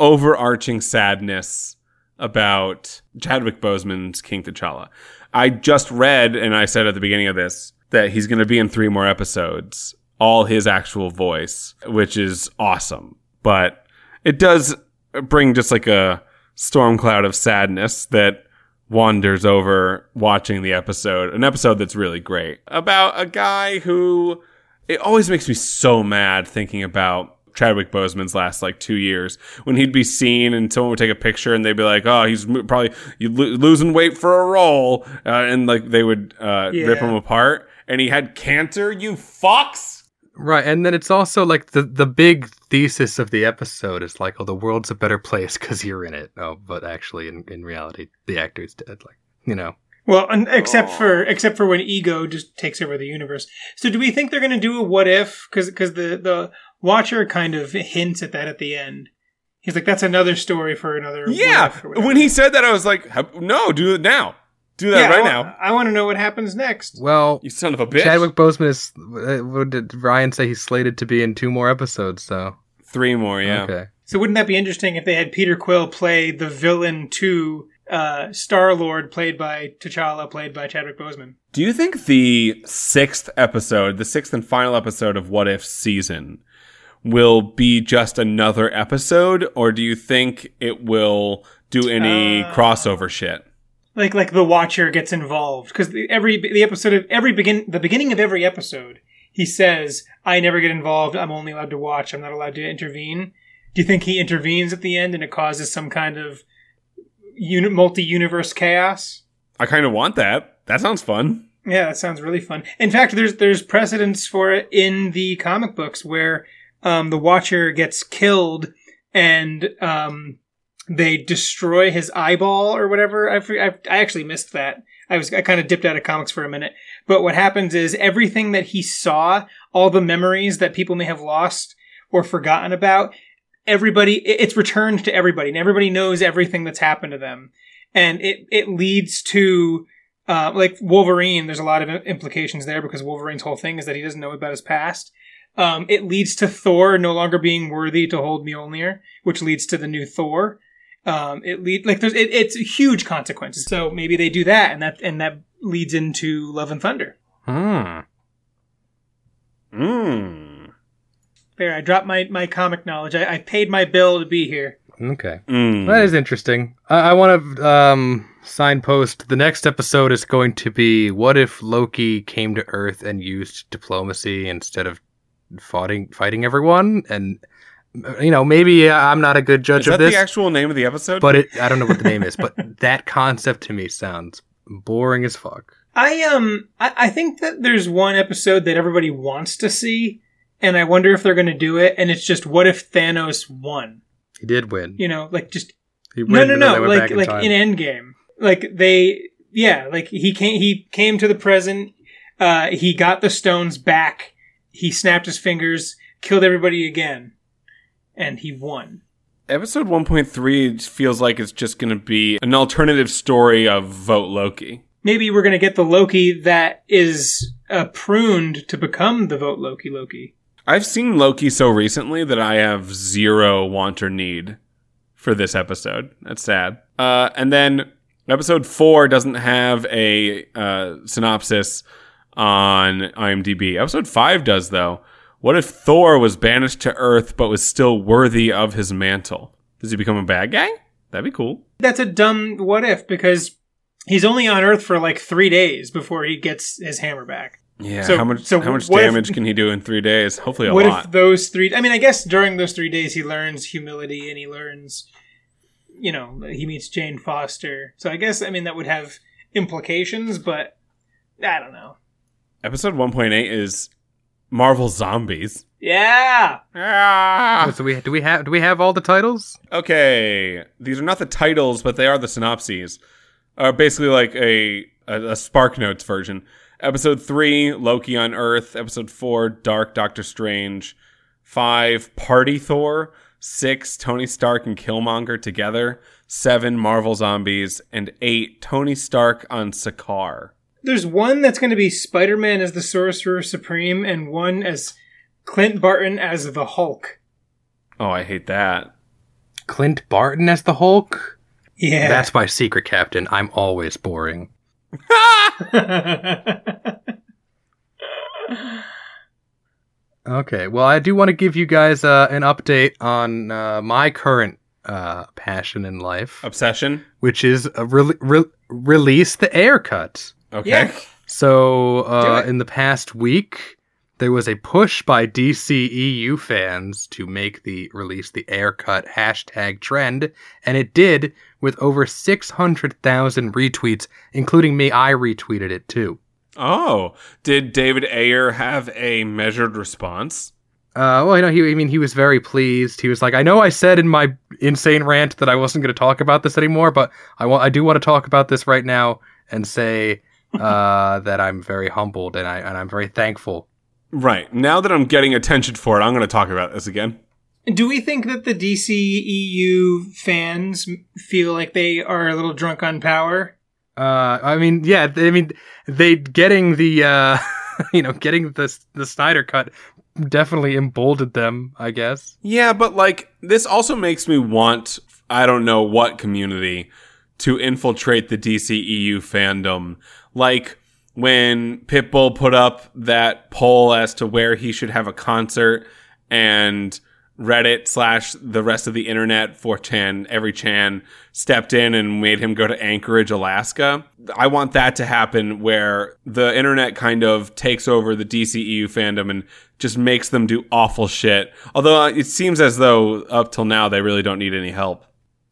overarching sadness about Chadwick Boseman's King T'Challa. I just read, and I said at the beginning of this, that he's going to be in three more episodes, all his actual voice, which is awesome. But it does bring just like a storm cloud of sadness that wanders over watching the episode, an episode that's really great about a guy who it always makes me so mad thinking about Chadwick Boseman's last like two years when he'd be seen and someone would take a picture and they'd be like, "Oh, he's probably lo- losing weight for a role," uh, and like they would uh, rip him apart. And he had cancer. You fucks. Right, and then it's also like the the big thesis of the episode is like, oh, the world's a better place because you're in it. Oh, but actually, in, in reality, the actor's dead. Like, you know, Well, un- except Oh. for except for when ego just takes over the universe. So, do we think they're going to do a what if? Because Because the the Watcher kind of hints at that at the end. He's like, "That's another story for another." Yeah. if. When he said that, I was like, "No, do it now. Do that yeah, right I, now." I want to know what happens next. well, You son of a bitch. Chadwick Boseman is. uh, What did Ryan say? He's slated to be in two more episodes. So Three more. Yeah. okay, So, wouldn't that be interesting if they had Peter Quill play the villain to uh, Star Lord, played by T'Challa, played by Chadwick Boseman? Do you think the sixth episode, the sixth and final episode of What If season, will be just another episode, or do you think it will do any Uh, crossover shit? like like the watcher gets involved because every the episode of every begin the beginning of every episode he says i never get involved i'm only allowed to watch i'm not allowed to intervene do you think he intervenes at the end and it causes some kind of uni- multi-universe chaos I kind of want that. That sounds fun. yeah that sounds really fun in fact there's there's precedence for it in the comic books where um, the watcher gets killed and um, they destroy his eyeball or whatever. I, I, I actually missed that. I was I kind of dipped out of comics for a minute. But what happens is everything that he saw, all the memories that people may have lost or forgotten about, everybody it's returned to everybody, and everybody knows everything that's happened to them, and it it leads to. Uh, like Wolverine, there's a lot of implications there because Wolverine's whole thing is that he doesn't know about his past. Um, it leads to Thor no longer being worthy to hold Mjolnir, which leads to the new Thor. Um, it lead like there's it, it's huge consequences. So maybe they do that, and that and that leads into Love and Thunder. hmm. Mm. There, I dropped my my comic knowledge. I, I paid my bill to be here. Okay. Mm. That is interesting. I, I want to um, signpost the next episode is going to be what if Loki came to Earth and used diplomacy instead of fighting fighting everyone? And you know, maybe uh, I'm not a good Is judge that of this, the actual name of the episode? but it I don't know what the name is. But (laughs) that concept to me sounds boring as fuck. I um I, I think that there's one episode that everybody wants to see, and I wonder if they're going to do it. And it's just what if Thanos won? He did win. You know, like just He no win, no and no went like in like time. in Endgame, like they yeah like he came he came to the present. Uh, he got the stones back. He snapped his fingers, killed everybody again, and he won. episode 1.3 feels like it's just going to be an alternative story of Vote Loki. Maybe we're gonna get the Loki that is uh, pruned to become the vote Loki Loki. I've seen Loki so recently that I have zero want or need for this episode. That's sad. Uh, and then episode four doesn't have a uh, synopsis on IMDb. Episode five does, though. What if Thor was banished to Earth but was still worthy of his mantle? Does he become a bad guy? That'd be cool. That's a dumb what if because he's only on Earth for like three days before he gets his hammer back. Yeah. So- how much? so how much what if- damage can he do in three days? Hopefully a what lot. What if those three? I mean, I guess during those three days he learns humility and he learns, you know, he meets Jane Foster. So I guess I mean that would have implications, but I don't know. Episode 1.8 is Marvel Zombies. Yeah, Ah. Oh, so we do we have do we have all the titles? Okay, these are not the titles, but they are the synopses. Uh, basically, like a, a a Spark Notes version. Episode three, Loki on Earth. Episode four, Dark Doctor Strange. Five, Party Thor. Six, Tony Stark and Killmonger together. Seven, Marvel Zombies, and eight, Tony Stark on Sakaar. There's one that's going to be Spider Man as the Sorcerer Supreme, and one as Clint Barton as the Hulk. Oh, I hate that. Clint Barton as the Hulk. Yeah, That's my secret captain. I'm always boring. (laughs) Okay, well, I do want to give you guys uh, an update on uh, my current uh, passion in life, Obsession. which is uh, re- re- release the Ayer cut. Okay. Yeah. So, uh, in the past week, there was a push by DC EU fans to make the release the Ayer cut hashtag trend, and it did with over 600,000 retweets, including me. I retweeted it too. Oh, did David Ayer have a measured response? Uh, well, you know, he, I mean, he was very pleased. He was like, I know I said in my insane rant that I wasn't going to talk about this anymore, but I want, I do want to talk about this right now and say, (laughs) uh, that I'm very humbled and I, and I'm very thankful. Right. Now that I'm getting attention for it, I'm going to talk about this again. Do we think that the DC EU fans feel like they are a little drunk on power? Uh, I mean, yeah, I mean, they getting the, uh, (laughs) you know, getting the the Snyder cut definitely emboldened them, I guess. Yeah, but like this also makes me want I don't know what community to infiltrate the DCEU fandom. Like when Pitbull put up that poll as to where he should have a concert and Reddit slash the rest of the internet, 4chan, every chan stepped in and made him go to Anchorage, Alaska. I want that to happen where the internet kind of takes over the DCEU fandom and just makes them do awful shit. Although uh, it seems as though up till now they really don't need any help.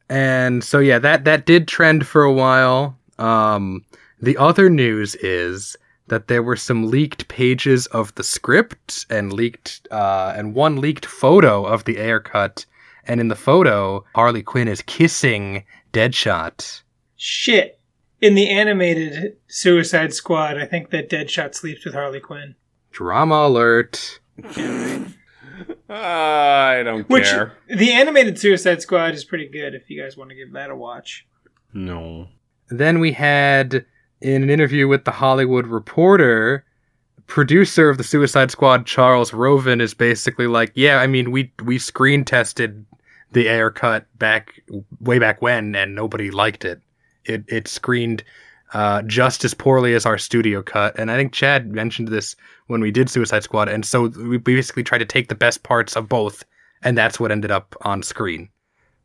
And so yeah, that that did trend for a while. Um, the other news is that there were some leaked pages of the script and leaked uh, and one leaked photo of the Ayer cut. And in the photo, Harley Quinn is kissing Deadshot. Shit. In the animated Suicide Squad, I think that Deadshot sleeps with Harley Quinn. Drama alert. (laughs) I don't Which care. the animated Suicide Squad is pretty good if you guys want to give that a watch. No. Then we had in an interview with the Hollywood Reporter, producer of the Suicide Squad, Charles Roven, is basically like, "Yeah, I mean, we we screen tested the Ayer cut back way back when, and nobody liked it. It it screened uh, just as poorly as our studio cut, and I think Chad mentioned this when we did Suicide Squad, and so we basically tried to take the best parts of both, and that's what ended up on screen.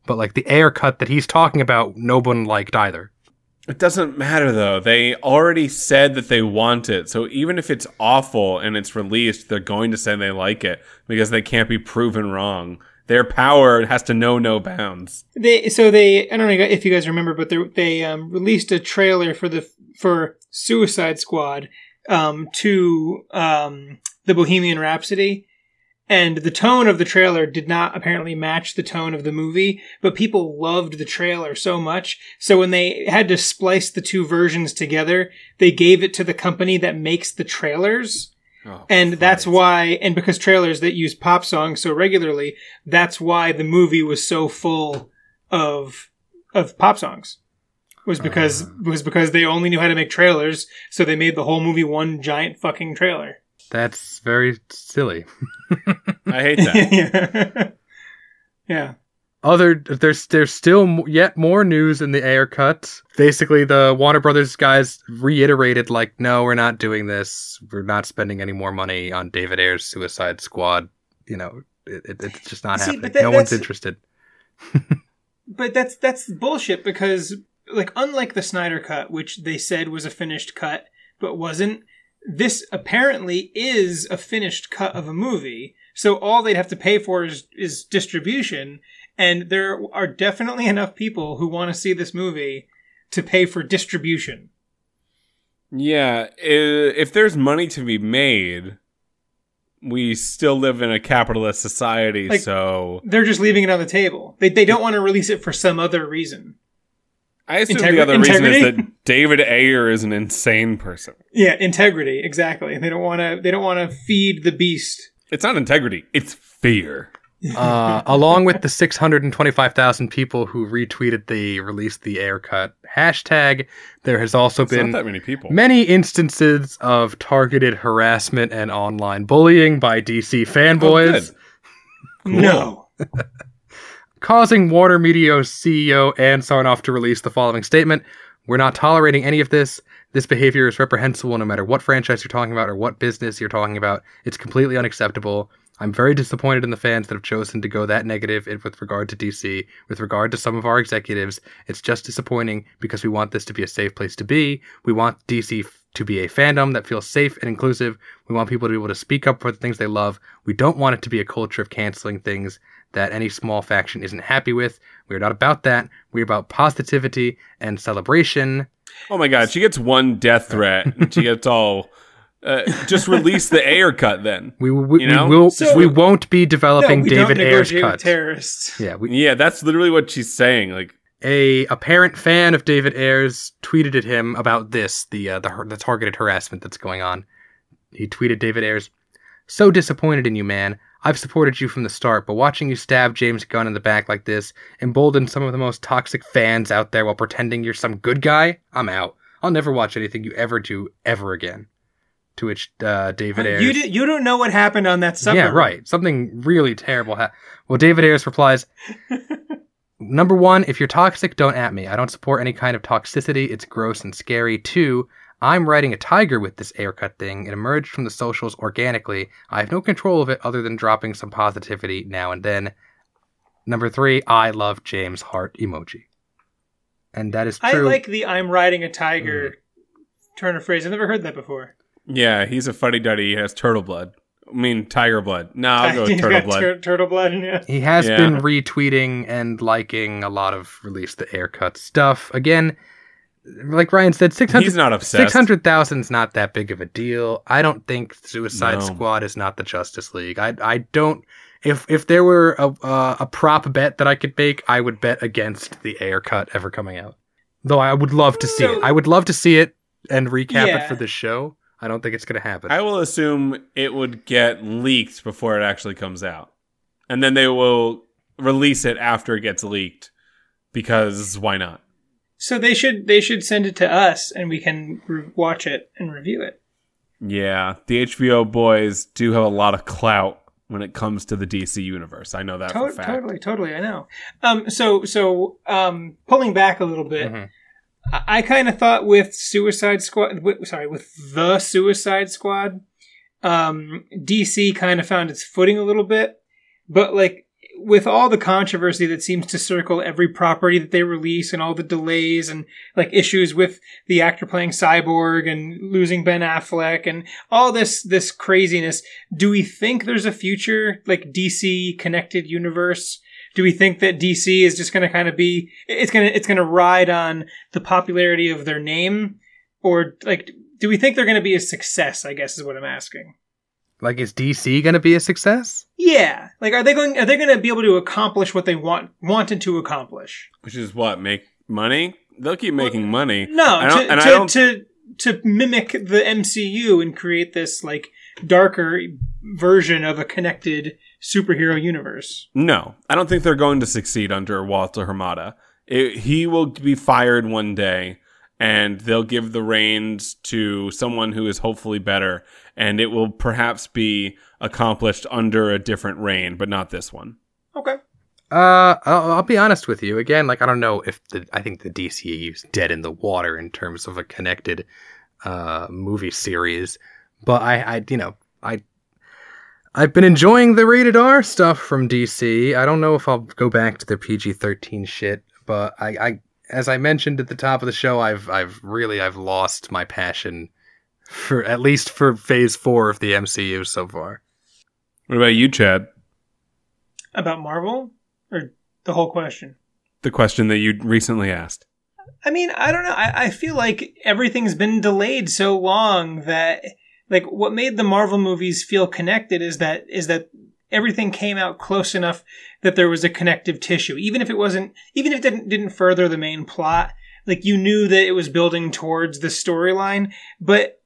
But like the Ayer cut that he's talking about, no one liked either. It doesn't matter though. They already said that they want it. So even if it's awful and it's released, they're going to say they like it because they can't be proven wrong. Their power has to know no bounds. They so they I don't know if you guys remember, but they they um, released a trailer for the for Suicide Squad um, to um, the Bohemian Rhapsody, and the tone of the trailer did not apparently match the tone of the movie, but people loved the trailer so much. So when they had to splice the two versions together, they gave it to the company that makes the trailers. Oh, And that's why, and because trailers that use pop songs so regularly, that's why the movie was so full of of pop songs. Was because uh. was because they only knew how to make trailers, so they made the whole movie one giant fucking trailer. That's very silly. (laughs) I hate that. (laughs) yeah. yeah. Other there's there's still yet more news in the Ayer cut. Basically, the Warner Brothers guys reiterated like, no, we're not doing this. We're not spending any more money on David Ayer's Suicide Squad. You know, it, it, it's just not See, happening. that- no one's interested. (laughs) But that's that's bullshit because like unlike the Snyder cut, which they said was a finished cut but wasn't, this apparently is a finished cut of a movie. So all they'd have to pay for is is distribution, and there are definitely enough people who want to see this movie to pay for distribution. Yeah, if there's money to be made, we still live in a capitalist society, Like- so They're just leaving it on the table. They they don't want to release it for some other reason. I assume Integri- the other reason is that (laughs) David Ayer is an insane person. Yeah, integrity exactly. They don't want to. They don't want to feed the beast. It's not integrity, it's fear. (laughs) uh, along with the 625,000 people who retweeted the released the Ayer cut hashtag, there has also It's been not that many people. many instances of targeted harassment and online bullying by DC fanboys. good. No. (laughs) causing Warner Media's CEO Ann Sarnoff to release the following statement We're not tolerating any of this. This behavior is reprehensible no matter what franchise you're talking about or what business you're talking about. It's completely unacceptable. I'm very disappointed in the fans that have chosen to go that negative with regard to DC. With regard to some of our executives, it's just disappointing because we want this to be a safe place to be. We want DC to be a fandom that feels safe and inclusive. We want people to be able to speak up for the things they love. We don't want it to be a culture of canceling things that any small faction isn't happy with. We're not about that. We're about positivity and celebration. Oh my god, she gets one death threat and (laughs) she gets all. Uh, just release the Ayer cut then. We, we, You know? we will So- we won't be No, developing we David don't Ayer's negotiate with cuts. terrorists. Yeah, we, Yeah, that's literally what she's saying. Like, a apparent fan of David Ayers tweeted at him about this, the uh, the, the targeted harassment that's going on. He tweeted David Ayers, "So disappointed in you, man. I've supported you from the start, but watching you stab James Gunn in the back like this emboldened some of the most toxic fans out there while pretending you're some good guy. I'm out. I'll never watch anything you ever do ever again." To which uh, David Ayers, You, di- you don't know what happened on that subreddit. yeah, right. Something really terrible happened. Well, David Ayers replies (laughs) Number one, if you're toxic, don't at me. I don't support any kind of toxicity. It's gross and scary. Two, I'm riding a tiger with this haircut thing. It emerged from the socials organically. I have no control of it other than dropping some positivity now and then. Number three, I love James Hart emoji. And that is I like the "I'm riding a tiger" Mm. turn of phrase. I've never heard that before. yeah, he's a fuddy duddy. He has turtle blood. I mean, tiger blood. No, I'll go (laughs) with turtle blood. tur- turtle blood. Yeah. He has Yeah. been retweeting and liking a lot of release the haircut stuff. Again, like Ryan said, 600 He's not obsessed. 600,000 is not that big of a deal. I don't think Suicide No. Squad is not the Justice League. I I don't if if there were a uh, a prop bet that I could make, I would bet against the Ayer cut ever coming out. Though I would love to see So- it. I would love to see it and recap Yeah. it for this show. I don't think it's going to happen. I will assume it would get leaked before it actually comes out. And then they will release it after it gets leaked because why not? So they should they should send it to us, and we can re- watch it and review it. Yeah, the HBO boys do have a lot of clout when it comes to the DC universe. I know that for a To- fact. totally, totally. I know. Um. So so um. Pulling back a little bit, Mhm. I, I kind of thought with Suicide Squad. With, sorry, with the Suicide Squad, um, DC kind of found its footing a little bit, but like with all the controversy that seems to circle every property that they release and all the delays and like issues with the actor playing cyborg and losing ben affleck and all this this craziness do we think there's a future like dc connected universe? Do we think that dc is just going to kind of be it's going to it's going to ride on the popularity of their name? Or like do we think they're going to be a success i guess is what i'm asking like is DC going to be a success? yeah like are they going are they going to be able to accomplish what they want wanted to accomplish Which is what make money. They'll keep making money. no I don't- to, and I to, don't- to to mimic the mcu and create this like darker version of a connected superhero universe No, I don't think they're going to succeed under Walter Hamada. It, he will be fired one day, and they'll give the reins to someone who is hopefully better, and it will perhaps be accomplished under a different reign, but not this one. okay Uh, I'll, I'll be honest with you. Again, like I don't know if the I think the DCEU is dead in the water in terms of a connected uh movie series, but I, I you know I I've been enjoying the rated R stuff from DC. I don't know if I'll go back to the PG thirteen shit, but I, I as I mentioned at the top of the show, I've I've really I've lost my passion for at least for Phase Four of the MCU so far. What about you, Chad? about marvel or the whole question The question that you recently asked. I mean, I don't know. I, I feel like everything's been delayed so long that like what made the Marvel movies feel connected is that is that everything came out close enough that there was a connective tissue. Even if it wasn't even if it didn't didn't further the main plot, like you knew that it was building towards the storyline, but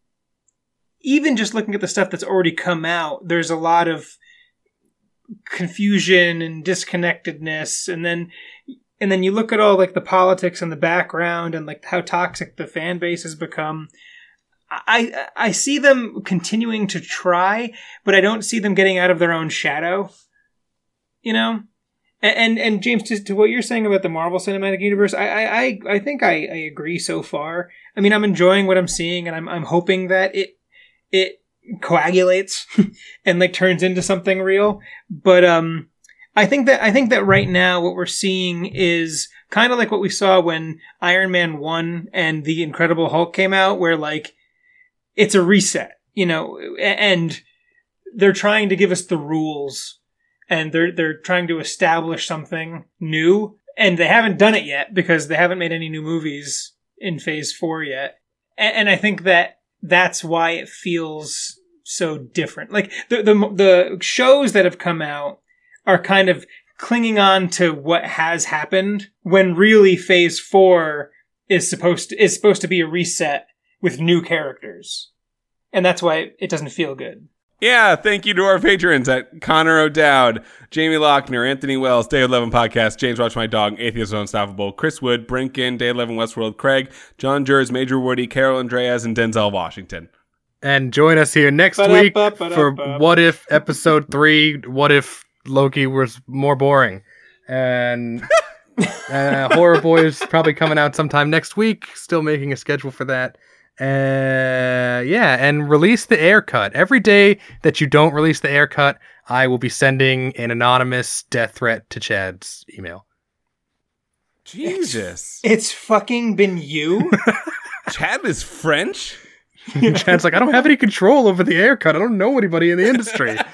even just looking at the stuff that's already come out, there's a lot of confusion and disconnectedness. And then and then you look at all like the politics and the background and like how toxic the fan base has become i i see them continuing to try but i don't see them getting out of their own shadow you know? And and, and james to, to what you're saying about the marvel cinematic universe i i i, think I, I agree so far. I mean i'm enjoying what i'm seeing and i'm i'm hoping that it it coagulates (laughs) and like turns into something real. But um I think that I think that right now what we're seeing is kind of like what we saw when Iron Man 1 and the Incredible Hulk came out where like it's a reset, you know, and they're trying to give us the rules and they're they're trying to establish something new and they haven't done it yet because they haven't made any new movies in phase 4 yet. And, and I think that that's why it feels so different. Like the the the shows that have come out are kind of clinging on to what has happened when really phase 4 is supposed to, is supposed to be a reset with new characters. And that's why it doesn't feel good. Yeah, thank you to our patrons at Connor O'Dowd, Jamie Lochner, Anthony Wells, Day 11 Podcast, James Watch My Dog, Atheist Unstoppable, Chris Wood, Brinkin, Day 11 Westworld, Craig, John Jers, Major Woody, Carol Andreas, and Denzel Washington. And join us here next Ba-da-ba, week ba-da-ba. for What If Episode 3 What If Loki was more boring? And (laughs) uh, Horror Boys probably coming out sometime next week. Still making a schedule for that. Uh, yeah, and release the Ayer cut. Every day that you don't release the Ayer cut, I will be sending an anonymous death threat to Chad's email. Jesus. It's fucking been you. (laughs) Chad is French? Chad's like, I don't have any control over the Ayer cut. I don't know anybody in the industry. (laughs)